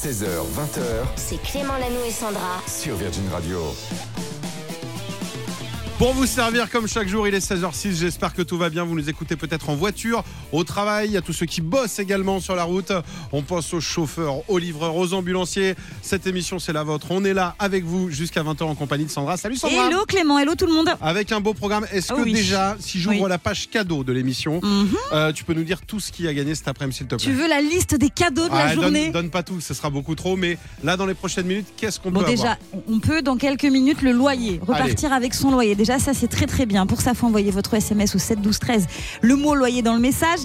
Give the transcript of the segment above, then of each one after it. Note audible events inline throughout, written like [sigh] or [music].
16h, 20h C'est Clément Lanou et Sandra. sur Virgin Radio. Pour vous servir comme chaque jour, il est 16h06. J'espère que tout va bien. Vous nous écoutez peut-être en voiture, au travail, à tous ceux qui bossent également sur la route. On pense aux chauffeurs, aux livreurs, aux ambulanciers. Cette émission, c'est la vôtre. On est là avec vous jusqu'à 20h en compagnie de Sandra. Salut Sandra. Hello Clément, hello tout le monde. Avec un beau programme. Est-ce Ah que oui. déjà, si j'ouvre Oui. la page cadeau de l'émission, Mhm. euh, tu peux nous dire tout ce qui a gagné cet après-midi, s'il te plaît? Tu veux la liste des cadeaux de Ah, la donne- journée? donne, pas tout, ce sera beaucoup trop. Mais là, dans les prochaines minutes, qu'est-ce qu'on Bon peut déjà, avoir? on peut dans quelques minutes le loyer, repartir avec son loyer. Déjà ça c'est très très bien. Pour ça faut envoyer votre SMS au 7 12 13, le mot loyer dans le message.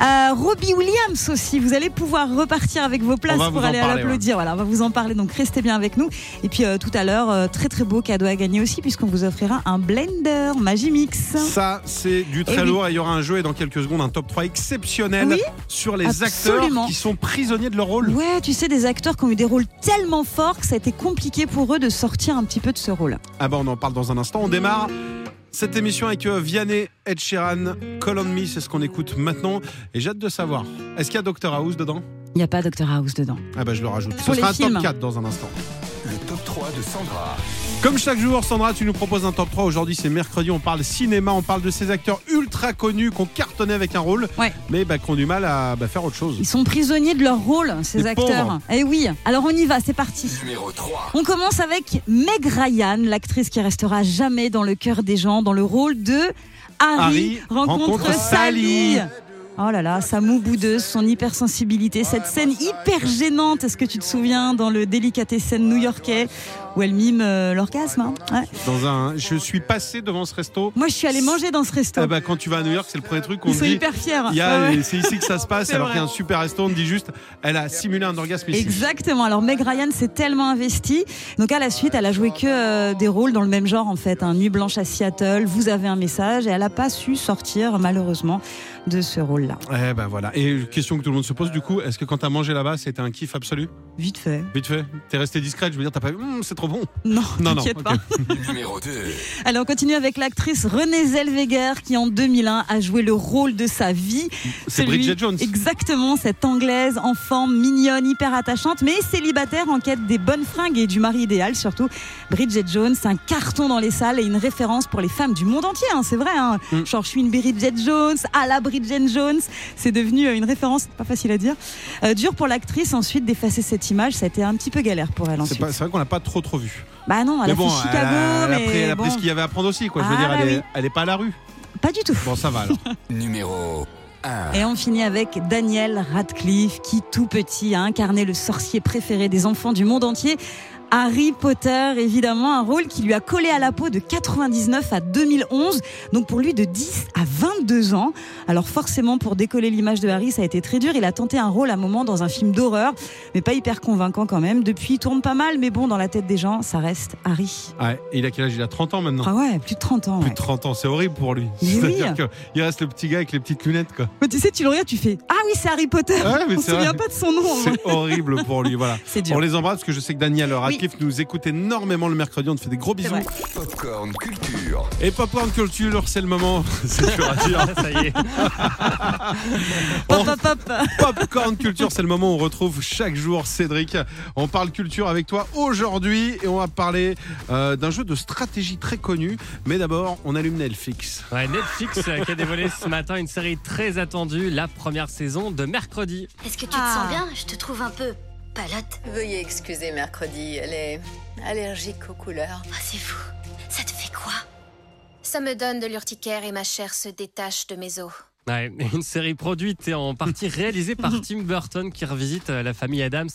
Euh, Robbie Williams aussi, vous allez pouvoir repartir avec vos places pour aller à l'applaudir. Voilà, on va vous en parler donc restez bien avec nous. Et puis euh, tout à l'heure, euh, très très beau cadeau à gagner aussi puisqu'on vous offrira un blender Magimix. Ça, c'est du très oui. lourd et il y aura un jeu et dans quelques secondes un top 3 exceptionnel Oui, sur les absolument. acteurs qui sont prisonniers de leur rôle. Ouais, tu sais, des acteurs qui ont eu des rôles tellement forts que ça a été compliqué pour eux de sortir un petit peu de ce rôle. Ah bah on en parle dans un instant. On démarre cette émission avec euh, Vianney, Ed Sheeran, Call on Me, c'est ce qu'on écoute maintenant. Et j'ai hâte de savoir, est-ce qu'il y a Dr House dedans? Il n'y a pas Dr House dedans. Ah bah je le rajoute. Pour Ce sera un films. top 4 dans un instant. Le top 3 de Sandra. Comme chaque jour, Sandra, tu nous proposes un top 3. Aujourd'hui, c'est mercredi, on parle cinéma, on parle de ces acteurs ultra connus qui ont cartonné avec un rôle, Ouais. mais bah, qui ont du mal à bah, faire autre chose. Ils sont prisonniers de leur rôle, ces Les acteurs. pauvres. Eh oui, alors on y va, c'est parti. Numéro 3. On commence avec Meg Ryan, l'actrice qui restera jamais dans le cœur des gens, dans le rôle de Harry, Harry rencontre, rencontre Sally. Sally. Oh là là, sa moue boudeuse, son hypersensibilité, cette scène hyper gênante, est-ce que tu te souviens, dans le délicatessen new-yorkais, où elle mime euh, l'orgasme hein Ouais. Dans un, je suis passé devant ce resto. Moi, je suis allée manger dans ce resto. Ah bah, quand tu vas à New York, c'est le premier truc qu'on Ils te sont dit. hyper fiers. Il y a, Ouais, ouais. C'est ici que ça se [laughs] passe, alors qu'il y a un super resto. On te dit juste, elle a simulé un orgasme ici. Exactement. Alors Meg Ryan s'est tellement investie. Donc à la suite, elle a joué que euh, des rôles dans le même genre en fait. Un Nuit blanche à Seattle. Vous avez un message et elle n'a pas su sortir malheureusement de ce rôle-là. Eh ben voilà. Et question que tout le monde se pose du coup, est-ce que quand t'as mangé là-bas, c'était un kiff absolu? Vite fait. Vite fait T'es resté discrète, je veux dire, t'as pas c'est trop bon. Non, Non, non, t'inquiète pas. [laughs] Numéro 2. Allez, on continue avec l'actrice Renée Zellweger qui en 2001 a joué le rôle de sa vie. C'est Celui- Bridget Jones. Exactement, cette anglaise en forme, mignonne, hyper attachante, mais célibataire en quête des bonnes fringues et du mari idéal surtout. Bridget Jones, un carton dans les salles et une référence pour les femmes du monde entier, hein, c'est vrai. Hein. Mm. Genre, je suis une Bridget Jones, à la Bridget Jones, c'est devenu euh, une référence, pas facile à dire. Euh, dur pour l'actrice ensuite d'effacer cette image, ça a été un petit peu galère pour elle C'est ensuite. pas- c'est vrai qu'on l'a pas trop trop vu. Bah non, elle mais a bon, fait elle Chicago, a, elle a mais pris, elle a pris bon, ce qu'il y avait à prendre aussi, quoi. Je veux Ah, dire, bah elle, est, oui. elle est pas à la rue. pas du tout. Bon, ça va alors. [laughs] Numéro 1. Et on finit avec Daniel Radcliffe qui, tout petit, a incarné le sorcier préféré des enfants du monde entier. Harry Potter, évidemment, un rôle qui lui a collé à la peau de 99 à 2011, donc pour lui de 10 à 22 ans. Alors forcément, pour décoller l'image de Harry, ça a été très dur. Il a tenté un rôle à un moment dans un film d'horreur, mais pas hyper convaincant quand même. Depuis, il tourne pas mal, mais bon, dans la tête des gens, ça reste Harry. Ouais, et il a quel âge? Il a 30 ans maintenant. Ah ouais, plus de 30 ans. Plus ouais. de 30 ans, c'est horrible pour lui. Oui. C'est-à-dire qu'il reste le petit gars avec les petites lunettes, quoi. Mais tu sais, tu le regardes, tu fais Ah oui, c'est Harry Potter. Ouais, mais [laughs] On se souvient pas de son nom. vrai. C'est horrible pour lui, voilà. [laughs] On les embrasse parce que je sais que Daniel Nous écoute énormément le mercredi. On te fait des gros bisous. Popcorn Culture. Et Popcorn Culture, c'est le moment. [laughs] C'est dur à dire. [laughs] Ça y est. [laughs] Pop, pop, pop. Popcorn Culture, c'est le moment où on retrouve chaque jour Cédric. On parle culture avec toi aujourd'hui et on va parler euh, d'un jeu de stratégie très connu. Mais d'abord, on allume Netflix. Ouais, Netflix euh, qui a dévoilé ce matin une série très attendue, la première saison de mercredi. Est-ce que tu te Ah. sens bien? Je te trouve un peu palote. Veuillez excuser mercredi, elle est allergique aux couleurs. Ah, c'est fou. Ça te fait quoi? Ça me donne de l'urticaire et ma chair se détache de mes os. Ouais, [laughs] une série produite et en partie réalisée par [laughs] Tim Burton qui revisite euh, la famille Adams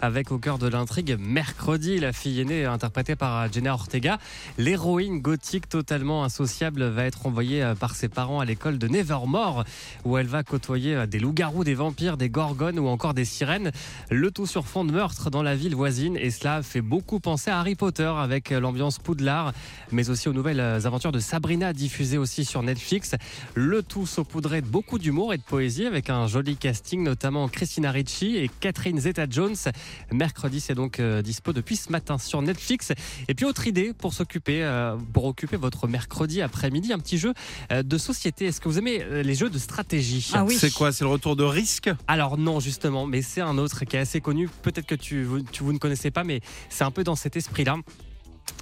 avec au cœur de l'intrigue Mercredi, la fille aînée interprétée par Jenna Ortega. L'héroïne gothique totalement insociable va être envoyée euh, par ses parents à l'école de Nevermore où elle va côtoyer euh, des loups-garous, des vampires, des gorgones ou encore des sirènes. Le tout sur fond de meurtre dans la ville voisine et cela fait beaucoup penser à Harry Potter avec euh, l'ambiance Poudlard mais aussi aux nouvelles euh, aventures de Sabrina diffusées aussi sur Netflix. Le tout saupoudré saupoudré de beaucoup d'humour et de poésie avec un joli casting, notamment Christina Ricci et Catherine Zeta-Jones. Mercredi, c'est donc euh, dispo depuis ce matin sur Netflix. Et puis, autre idée pour s'occuper, euh, pour occuper votre mercredi après-midi, un petit jeu euh, de société. Est-ce que vous aimez les jeux de stratégie? Ah oui. C'est quoi? C'est le retour de risque? Alors non, justement, mais c'est un autre qui est assez connu. Peut-être que tu, tu- vous ne connaissez pas, mais c'est un peu dans cet esprit-là.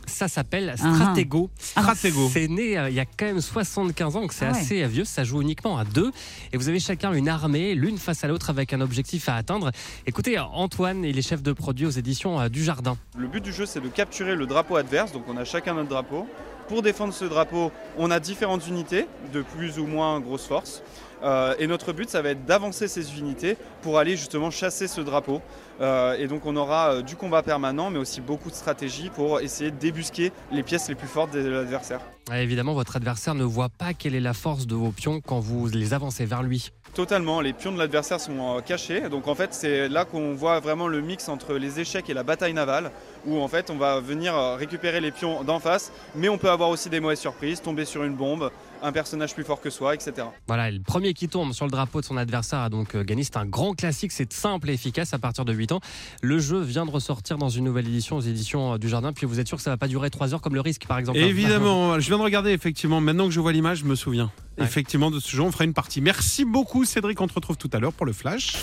Ça s'appelle Stratego. Stratego. C'est né euh, il y a quand même 75 ans, donc c'est Ah ouais. assez vieux. Ça joue uniquement à deux. Et vous avez chacun une armée, l'une face à l'autre, avec un objectif à atteindre. Écoutez, Antoine, il est chef de produit aux éditions euh, du Jardin. Le but du jeu, c'est de capturer le drapeau adverse, donc on a chacun notre drapeau. Pour défendre ce drapeau, on a différentes unités de plus ou moins grosse force. Euh, et notre but, ça va être d'avancer ces unités pour aller justement chasser ce drapeau. Euh, et donc on aura euh, du combat permanent, mais aussi beaucoup de stratégie pour essayer de débusquer les pièces les plus fortes de l'adversaire. Évidemment, votre adversaire ne voit pas quelle est la force de vos pions quand vous les avancez vers lui. Totalement, les pions de l'adversaire sont euh, cachés. Donc en fait, c'est là qu'on voit vraiment le mix entre les échecs et la bataille navale, où en fait on va venir euh, récupérer les pions d'en face, mais on peut avoir aussi des mauvaises surprises, tomber sur une bombe, un personnage plus fort que soi, etc. Voilà, le premier qui tombe sur le drapeau de son adversaire a donc euh, gagné. C'est un grand classique, c'est simple et efficace à partir de 8 ans. Le jeu vient de ressortir dans une nouvelle édition aux éditions euh, du Jardin. Puis vous êtes sûr que ça va pas durer 3 heures comme le risque par exemple Évidemment, [laughs] je viens de regarder effectivement. Maintenant que je vois l'image, je me souviens. Effectivement de ce jeu. On fera une partie. Merci beaucoup, Cédric. On te retrouve tout à l'heure pour le flash.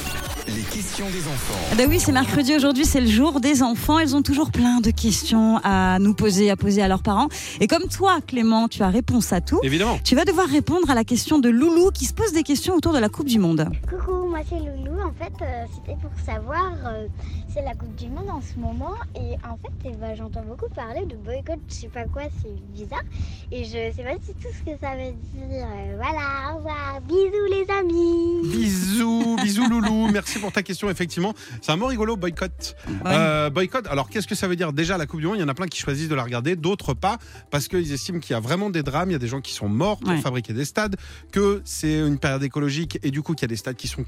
Les questions des enfants. Ah bah oui, c'est mercredi aujourd'hui, c'est le jour des enfants. Ils ont toujours plein de questions à nous poser, à poser à leurs parents. Et comme toi, Clément, tu as réponse à tout, Évidemment. tu vas devoir répondre à la question de Loulou qui se pose des questions autour de la Coupe du Monde. Coucou, moi c'est Loulou. En fait, euh, c'était pour savoir, euh, c'est la Coupe du Monde en ce moment. Et en fait, eh ben, j'entends beaucoup parler de boycott, je sais pas quoi, c'est bizarre. Et je sais pas du tout ce que ça veut dire. Euh, voilà, au revoir. Bisous les amis. Bisous, [laughs] bisous loulou. Merci pour ta question. Effectivement, c'est un mot rigolo, boycott. Euh, boycott. Alors, qu'est-ce que ça veut dire? Déjà, la Coupe du Monde, il y en a plein qui choisissent de la regarder, d'autres pas, parce qu'ils estiment qu'il y a vraiment des drames. Il y a des gens qui sont morts pour Ouais. fabriquer des stades, que c'est une période écologique et du coup qu'il y a des stades qui sont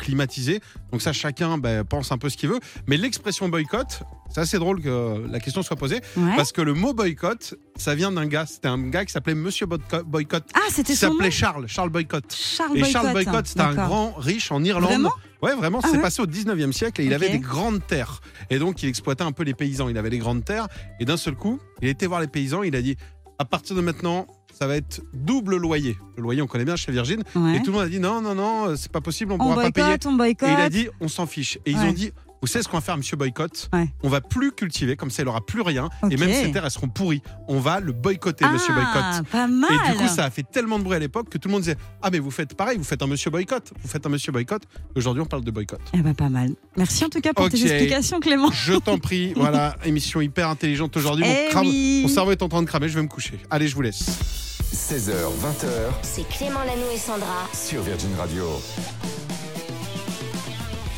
Donc ça, chacun ben, pense un peu ce qu'il veut. Mais l'expression boycott, c'est assez drôle que la question soit posée, Ouais. parce que le mot boycott, ça vient d'un gars. C'était un gars qui s'appelait Monsieur Boycott. Ah, c'était son s'appelait Charles, Charles Boycott. Charles Et Boycott. Charles Boycott, c'était un grand riche en Irlande. Vraiment? Ouais, vraiment, Ah c'est ouais passé au 19e siècle et il avait des grandes terres. Et donc, il exploitait un peu les paysans. Il avait des grandes terres. Et d'un seul coup, il était voir les paysans. Il a dit à partir de maintenant, ça va être double loyer. Le loyer, on connaît bien chez Virgin. Ouais. Et tout le monde a dit non, non, non, euh, c'est pas possible, on On pourra pas payer. on boycotte. Et il a dit on s'en fiche. Et ils ont dit vous savez ce qu'on va faire, monsieur Boycott Ouais. On va plus cultiver, comme ça il aura plus rien. Et même ces terres, elles seront pourries. On va le boycotter, monsieur Ah, Boycott. pas mal. Et du coup, ça a fait tellement de bruit à l'époque que tout le monde disait Ah, mais vous faites pareil, vous faites un monsieur boycott. Vous faites un monsieur boycott. Aujourd'hui, on parle de boycott. Eh ben, pas mal. Merci en tout cas pour Ok. tes explications, Clément. Je t'en prie, [laughs] voilà, émission hyper intelligente aujourd'hui. Mon, Eh oui. mon cerveau est en train de cramer, je vais me coucher. Allez, je vous laisse. 16h, 20h C'est Clément Lano et Sandra. sur Virgin Radio.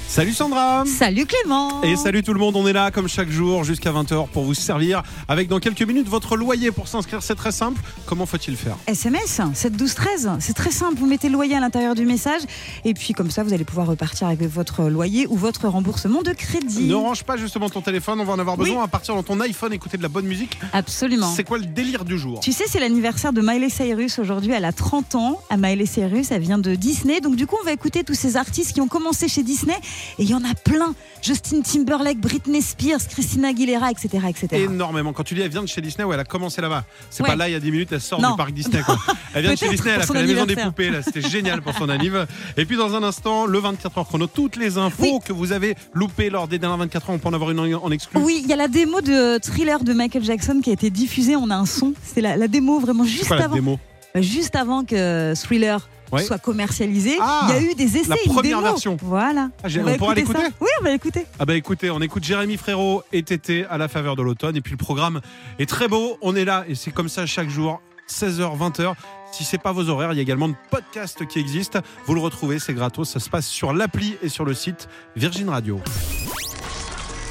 Salut Sandra Salut Clément. Et salut tout le monde, on est là comme chaque jour jusqu'à 20h pour vous servir avec dans quelques minutes votre loyer pour s'inscrire, c'est très simple. Comment faut-il faire SMS 7 12 13, c'est très simple, vous mettez le loyer à l'intérieur du message et puis comme ça vous allez pouvoir repartir avec votre loyer ou votre remboursement de crédit. Ne range pas justement ton téléphone, on va en avoir besoin à partir dans ton iPhone, écouter de la bonne musique. Absolument. C'est quoi le délire du jour Tu sais, c'est l'anniversaire de Miley Cyrus aujourd'hui. Elle a 30 ans. À Miley Cyrus, elle vient de Disney. Donc, du coup, on va écouter tous ces artistes qui ont commencé chez Disney. Et il y en a plein. Justin Timberlake, Britney Spears, Christina Aguilera, etc. etc. Énormément. Quand tu dis elle vient de chez Disney, ouais, elle a commencé là-bas. C'est Ouais. pas là il y a 10 minutes, elle sort Non. du parc Disney. Quoi. [laughs] Elle vient de chez Disney, elle a fait la maison des poupées. C'était génial pour son anniv. Et puis dans un instant, le 24 heures chrono, toutes les infos Oui. que vous avez loupées lors des dernières 24 heures, on peut en avoir une en exclu. Oui, il y a la démo de Thriller de Michael Jackson qui a été diffusée. On a un son. C'est la, la démo vraiment juste quoi la avant, démo? Juste avant que Thriller Ouais. soit commercialisé. Ah, il y a eu des essais, la première version. Voilà. Ah, va on pourra l'écouter Oui, on va l'écouter. Ah bah écoutez, on écoute Jérémy Frérot et Tété à la faveur de l'automne. Et puis le programme est très beau, on est là et c'est comme ça chaque jour, 16h, 20h. Si c'est pas vos horaires, il y a également de podcasts qui existent. Vous le retrouvez, c'est gratos. Ça se passe sur l'appli et sur le site Virgin Radio.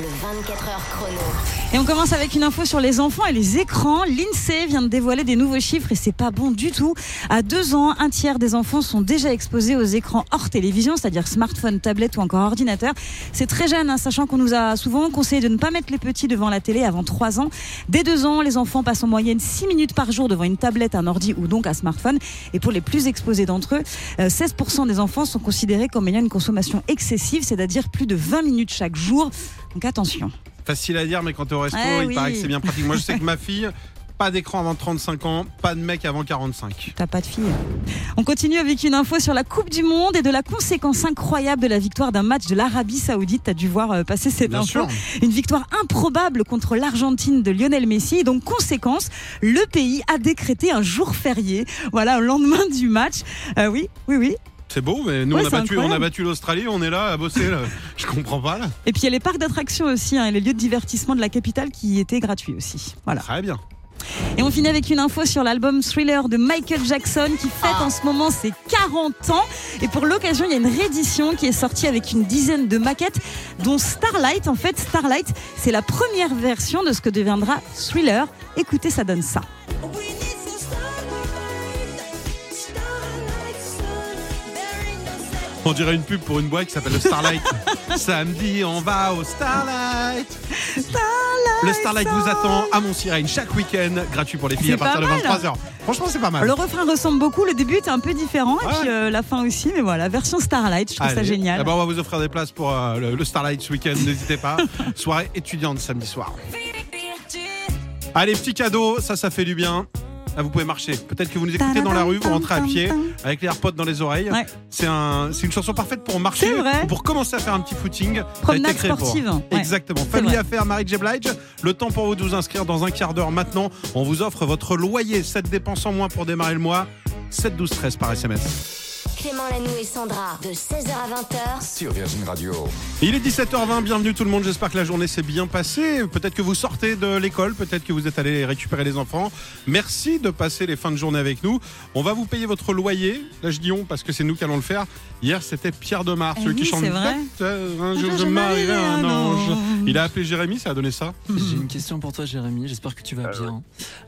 Le 24 heures chrono. Et on commence avec une info sur les enfants et les écrans. L'INSEE vient de dévoiler des nouveaux chiffres et c'est pas bon du tout. À deux ans, un tiers des enfants sont déjà exposés aux écrans hors télévision, c'est-à-dire smartphone, tablette ou encore ordinateur. C'est très jeune, hein, sachant qu'on nous a souvent conseillé de ne pas mettre les petits devant la télé avant trois ans. Dès deux ans, les enfants passent en moyenne six minutes par jour devant une tablette, un ordi ou donc un smartphone. Et pour les plus exposés d'entre eux, euh, 16% des enfants sont considérés comme ayant une consommation excessive, c'est-à-dire plus de 20 minutes chaque jour. Donc attention. Facile à dire, mais quand t'es au resto, Eh il oui. paraît que c'est bien pratique. Moi, je sais que [laughs] ma fille, pas d'écran avant 35 ans, pas de mec avant 45. T'as pas de fille. On continue avec une info sur la Coupe du Monde et de la conséquence incroyable de la victoire d'un match de l'Arabie Saoudite. T'as dû voir euh, passer cette Bien info. sûr. Une victoire improbable contre l'Argentine de Lionel Messi. Et donc, conséquence, le pays a décrété un jour férié. Voilà, au lendemain du match. Euh, oui, oui, oui. C'est beau, mais nous, Ouais, on, a battu, on a incroyable. battu l'Australie, on est là à bosser. Là. [laughs] Je comprends pas, là. Et puis, il y a les parcs d'attractions aussi, hein, et les lieux de divertissement de la capitale qui étaient gratuits aussi. Voilà. Très bien. Et on finit avec une info sur l'album Thriller de Michael Jackson qui fête en ce moment ses 40 ans. Et pour l'occasion, il y a une réédition qui est sortie avec une dizaine de maquettes, dont Starlight. En fait, Starlight, c'est la première version de ce que deviendra Thriller. Écoutez, ça donne ça. On dirait une pub pour une boîte qui s'appelle le Starlight. [laughs] Samedi, on va au Starlight. Le Starlight vous attend à Montsirène chaque week-end, gratuit pour les filles à partir de pas mal. 23h. Franchement, c'est pas mal. Le refrain ressemble beaucoup, le début est un peu différent, et puis euh, la fin aussi, mais voilà, version Starlight, je trouve ça génial. Eh ben, on va vous offrir des places pour euh, le, le Starlight ce week-end, n'hésitez pas. [laughs] Soirée étudiante samedi soir. Allez, petit cadeau, ça, ça fait du bien. Là, vous pouvez marcher. Peut-être que vous nous écoutez dans la rue, vous rentrez à pied avec les AirPods dans les oreilles. Ouais. C'est un, c'est une chanson parfaite pour marcher ou pour commencer à faire un petit footing. Promenade pour. sportive. Ouais. Exactement. C'est Famille faire, Marie J. Blige. Le temps pour vous de vous inscrire dans un quart d'heure maintenant. On vous offre votre loyer, 7 dépenses en moins pour démarrer le mois. 7 12 13 par SMS. Clément Lanoux et Sandra, de 16h à 20h, Sur Virgin Radio. Il est 17h20, bienvenue tout le monde, j'espère que la journée s'est bien passée. Peut-être que vous sortez de l'école, peut-être que vous êtes allé récupérer les enfants. Merci de passer les fins de journée avec nous. On va vous payer votre loyer. Là je dis on parce que c'est nous qui allons le faire. Hier c'était Pierre Demar, Eh celui oui, qui chante c'est vrai. Peut-être Un jour je marierai un un ange. Il a appelé Jérémy, ça a donné ça. J'ai une question pour toi, Jérémy. J'espère que tu vas bien.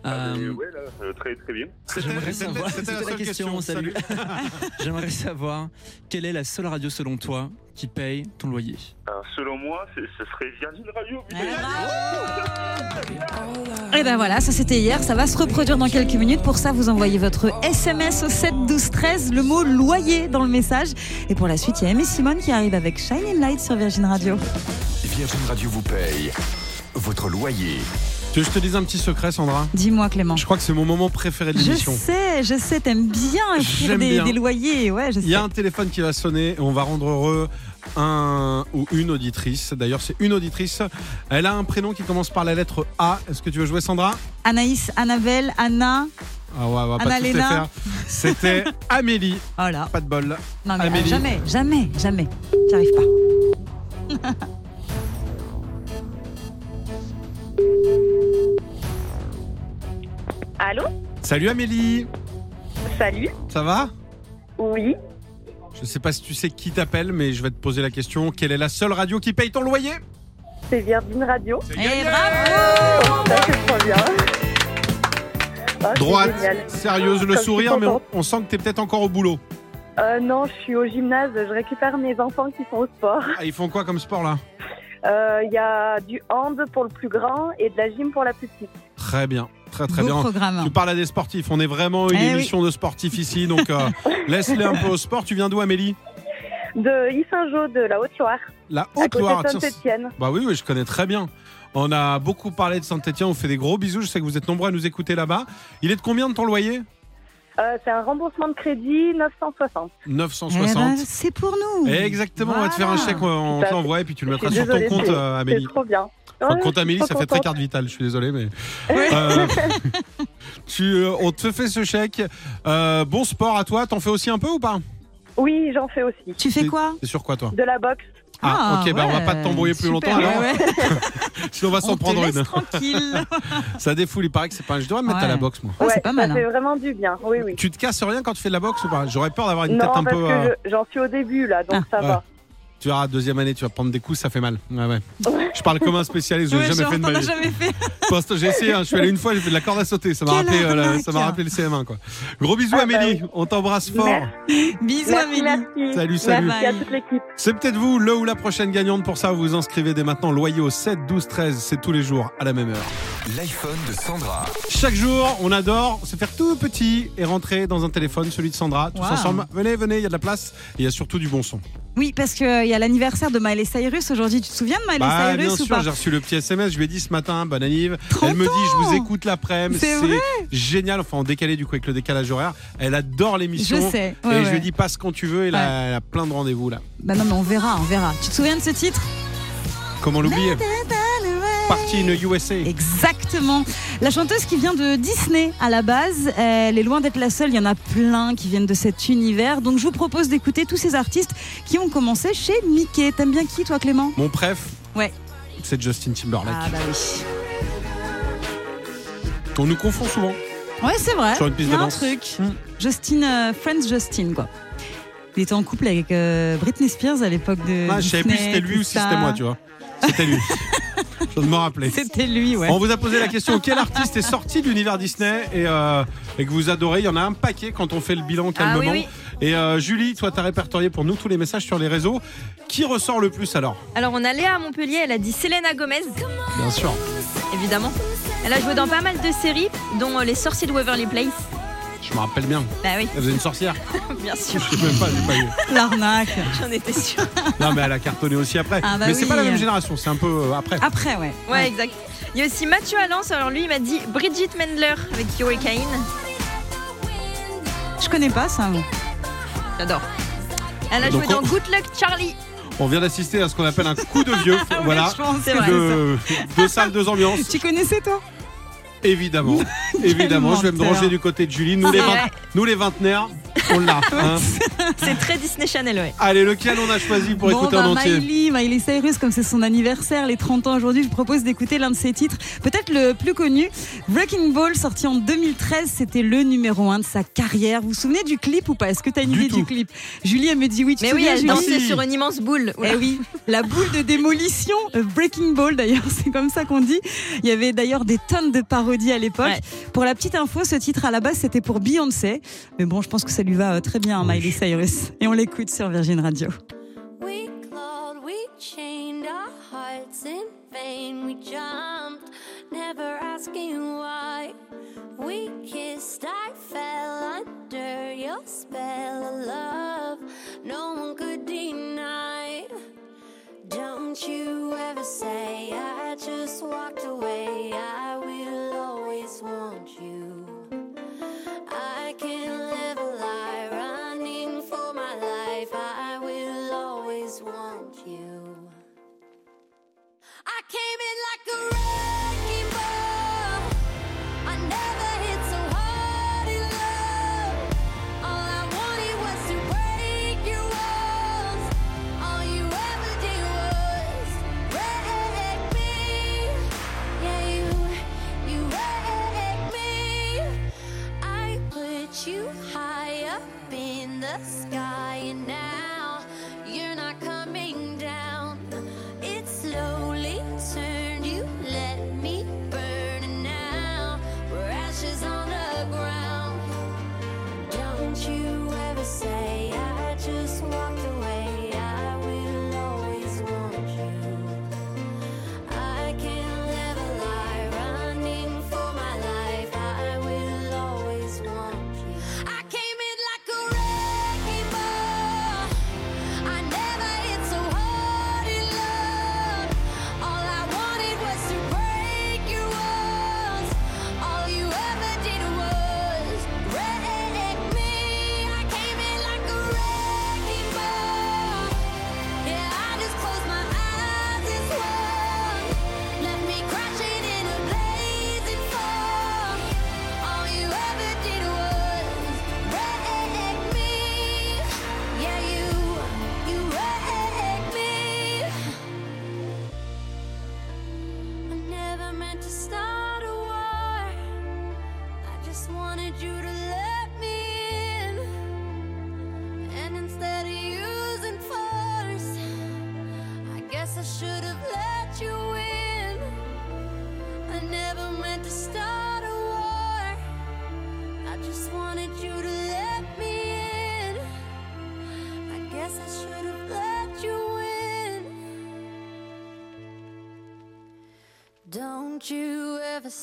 Euh, là, euh, très très bien. J'aimerais C'était- savoir. c'était la question. question, Salut. [laughs] J'aimerais savoir quelle est la seule radio selon toi qui paye ton loyer. Alors, selon moi, ce serait Virgin Radio. Et ben voilà, ça c'était hier, ça va se reproduire dans quelques minutes. Pour ça, vous envoyez votre SMS au 7 12 13, le mot loyer dans le message. Et pour la suite, il y a Aimé Simone qui arrive avec Shining Light sur Virgin Radio. Virgin Radio vous paye votre loyer. Que je te dise un petit secret, Sandra Dis-moi Clément. Je crois que c'est mon moment préféré de Je l'émission. sais, je sais, t'aimes bien écrire des, bien. des loyers, ouais, je sais. Il y a un téléphone qui va sonner et on va rendre heureux un ou une auditrice. D'ailleurs, c'est une auditrice. Elle a un prénom qui commence par la lettre A. Est-ce que tu veux jouer, Sandra? Anaïs, Annabelle, Anna, Ah ouais, on va pas les faire. C'était [laughs] Amélie. voilà. Pas de bol. Non mais Amélie. jamais, jamais, jamais. J'y arrive pas. [laughs] Allô Salut Amélie. Salut Ça va? Oui. Je sais pas si tu sais qui t'appelle, mais je vais te poser la question. Quelle est la seule radio qui paye ton loyer? C'est Virgin Radio. C'est Et gagné bravo Ça, c'est trop bien. Ah, c'est Droite, génial. sérieuse, le Comme je suis sourire, mais on, contente. on sent que t'es peut-être encore au boulot. Euh, non, je suis au gymnase. Je récupère mes enfants qui sont au sport. Ah, ils font quoi comme sport là? Euh, Il y a du hand pour le plus grand et de la gym pour la plus petite. Très bien, très très Beau bien. programme. Tu parles à des sportifs. On est vraiment une Eh oui. émission de sportifs ici, donc euh, [laughs] laisse-les un peu au sport. Tu viens d'où, Amélie? De Issingeau de la Haute-Loire, La à côté Haute-Loire. Saint-Etienne. Bah oui, oui, je connais très bien. On a beaucoup parlé de Saint-Etienne. On fait des gros bisous. Je sais que vous êtes nombreux à nous écouter là-bas. Il est de combien de ton loyer? Euh, c'est un remboursement de crédit 960. Eh ben, 960. c'est pour nous. Exactement, on va te faire un chèque, on Ça, te l'envoie et puis tu le mettras sur ton compte, euh, Amélie. C'est trop bien. Enfin, Ouais, compte Amélie, ça fait très carte vitale, je suis désolé, mais. Euh, [laughs] tu, euh, on te fait ce chèque. Euh, bon sport à toi, t'en fais aussi un peu ou pas? Oui, j'en fais aussi. Tu fais quoi? C'est sur quoi toi? De la boxe. Ah, ok, bah on va ouais, pas t'embrouiller plus super, longtemps alors. ouais, [laughs] ouais. Sinon on va s'en prendre une. tranquille. [laughs] Ça défoule, il paraît que c'est pas. Je devrais me mettre à Ouais. la boxe moi. Ouais, c'est pas mal, Ça fait hein. vraiment du bien. Oui, oui. Tu te casses rien quand tu fais de la boxe ou pas? J'aurais peur d'avoir une non, tête un parce peu. euh, je- j'en suis au début là, donc Ah. ça Ouais. va. Tu verras, deuxième année, tu vas prendre des coups, ça fait mal. Ouais, ouais. Je parle comme un spécialiste, je Ouais, jamais fait de ma vie. jamais fait. [laughs] J'ai essayé, hein. je suis allé une fois, j'ai fait de la corde à sauter. Ça m'a rappelé, euh, la- arnaque. ça m'a rappelé le CM1. Quoi. Gros bisous, Ah, bah Amélie. oui. On t'embrasse fort. Bisous, Merci, Amélie. merci. Salut, salut. Merci à toute l'équipe. C'est peut-être vous, le ou la prochaine gagnante. Pour ça, vous vous inscrivez dès maintenant. Loyer au 7, 12, 13. C'est tous les jours à la même heure. L'iPhone de Sandra. Chaque jour, on adore se faire tout petit et rentrer dans un téléphone, celui de Sandra. Tous Wow. ensemble. Venez, venez, il y a de la place. Et il y a surtout du bon son. Oui, parce qu'il y a l'anniversaire de Miley Cyrus aujourd'hui. Tu te souviens de Miley Bah, bien Cyrus ou sûr, pas j'ai reçu le petit SMS. Je lui ai dit ce matin, bonne anniv. 30 Elle me dit, je vous écoute l'après-midi. C'est vrai génial. Enfin, en décalé du coup avec le décalage horaire. Elle adore l'émission. Je sais, et ouais, je lui ouais. ai dit, passe quand tu veux. Et là, elle a plein de rendez-vous là. Bah non, mais on verra, on verra. Tu te souviens de ce titre? Comment l'oublier? Partie in USA. Exactement. La chanteuse qui vient de Disney à la base, elle est loin d'être la seule. Il y en a plein qui viennent de cet univers. Donc je vous propose d'écouter tous ces artistes qui ont commencé chez Mickey. T'aimes bien qui, toi, Clément? Mon préf, Ouais. c'est Justin Timberlake. Ah bah oui. On nous confond souvent. Ouais, c'est vrai. Sur une piste Il y a de un danse. truc. Justin, euh, Friends Justin, quoi. Il était en couple avec euh, Britney Spears à l'époque de. Ah, je savais plus si c'était lui ou si c'était moi, tu vois. C'était lui. [laughs] de me rappeler. C'était lui, ouais. On vous a posé la question quel artiste est sorti de l'univers Disney et, euh, et que vous adorez? Il y en a un paquet quand on fait le bilan calmement. Ah oui, Et euh, Julie, toi, t'as répertorié pour nous tous les messages sur les réseaux. Qui ressort le plus alors? Alors on a Léa à Montpellier, elle a dit Selena Gomez, Bien sûr. évidemment. Elle a joué dans pas mal de séries, dont euh, Les Sorciers de Waverly Place. Je me rappelle bien. Bah oui, Elle faisait une sorcière. [laughs] bien sûr. Je sais même pas, j'ai pas eu. L'arnaque. J'en étais sûre. [laughs] Non, mais elle a cartonné aussi après. Ah bah mais c'est pas la même génération, c'est un peu euh, après. Après, ouais. Ouais, exact. Il y a aussi Mathieu Allens, alors lui il m'a dit Bridget Mendler avec Hurricane. Je connais pas ça. moi. J'adore. Elle a Donc, joué dans Good Luck Charlie. On vient d'assister à ce qu'on appelle un coup de vieux. [laughs] voilà. je pense C'est que vrai. De, deux salles, deux ambiances. Tu connaissais toi? Évidemment. [laughs] Évidemment. Je vais me ranger du côté de Julie. Nous, les, C'est vingt- vrai. nous les vingtenaires, on l'a. [laughs] hein. C'est très Disney Channel, ouais. Allez, lequel on a choisi pour Bon, écouter bah, en entier Miley, Miley Cyrus, comme c'est son anniversaire, les 30 ans aujourd'hui, je propose d'écouter l'un de ses titres, peut-être le plus connu, Breaking Ball, sorti en 2013, c'était le numéro 1 de sa carrière. Vous vous souvenez du clip ou pas? Est-ce que tu as une Du idée du clip? Julie, elle me dit oui, tu Mais oui, elle dansait sur une immense boule. Oula. Eh oui, la boule de démolition, euh, Breaking Ball d'ailleurs, [laughs] c'est comme ça qu'on dit. Il y avait d'ailleurs des tonnes de parodies à l'époque. Ouais. Pour la petite info, ce titre à la base c'était pour Beyoncé, mais bon, je pense que ça lui va euh, très bien, Miley Cyrus. Et on l'écoute sur Virgin Radio. We clawed, we chained our hearts in vain. We jumped, never asking why. We kissed, I fell under your spell of love. No one could deny. Don't you ever say I just walked away. I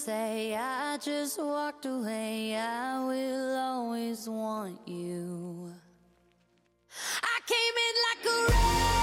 say I just walked away. I will always want you. I came in like a wrecking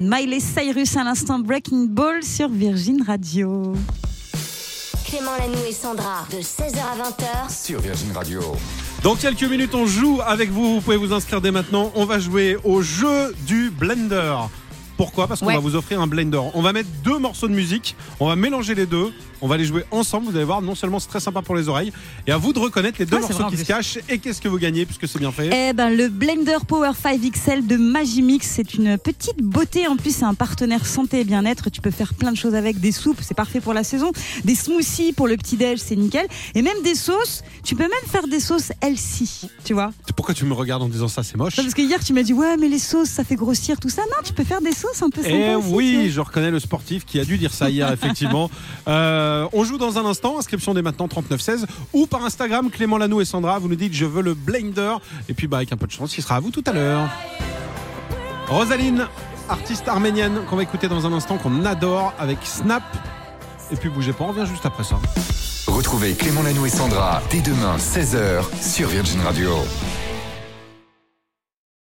Miley Cyrus à l'instant Breaking Ball sur Virgin Radio. Clément Lanoux et Sandra, de 16h à 20h. Sur Virgin Radio. Dans quelques minutes, on joue avec vous. Vous pouvez vous inscrire dès maintenant. On va jouer au jeu du blender. Pourquoi? Parce qu'on Ouais. va vous offrir un blender. On va mettre deux morceaux de musique, on va mélanger les deux, on va les jouer ensemble. Vous allez voir, non seulement c'est très sympa pour les oreilles, et à vous de reconnaître les deux Ouais, c'est morceaux vrai, qui se cachent. Et qu'est-ce que vous gagnez puisque c'est bien fait Eh ben, le Blender Power 5 XL de Magimix, c'est une petite beauté. En plus, c'est un partenaire santé et bien-être. Tu peux faire plein de choses avec des soupes, c'est parfait pour la saison. Des smoothies pour le petit-déj, c'est nickel. Et même des sauces. Tu peux même faire des sauces healthy, tu vois. Pourquoi tu me regardes en disant ça? C'est moche. Non, Parce que hier, tu m'as dit, ouais, mais les sauces, ça fait grossir, tout ça. Non, tu peux faire des sauces un peu sympas. Eh aussi, tu oui, vois. je reconnais le sportif qui a dû dire ça hier, effectivement. [laughs] Euh, on joue dans un instant, inscription dès maintenant 3916 ou par Instagram Clément Lanoux et Sandra. Vous nous dites je veux le blender et puis bah avec un peu de chance, il sera à vous tout à l'heure. Rosaline, artiste arménienne qu'on va écouter dans un instant, qu'on adore avec Snap. Et puis bougez pas, on revient juste après ça. Retrouvez Clément Lanoux et Sandra dès demain 16h sur Virgin Radio.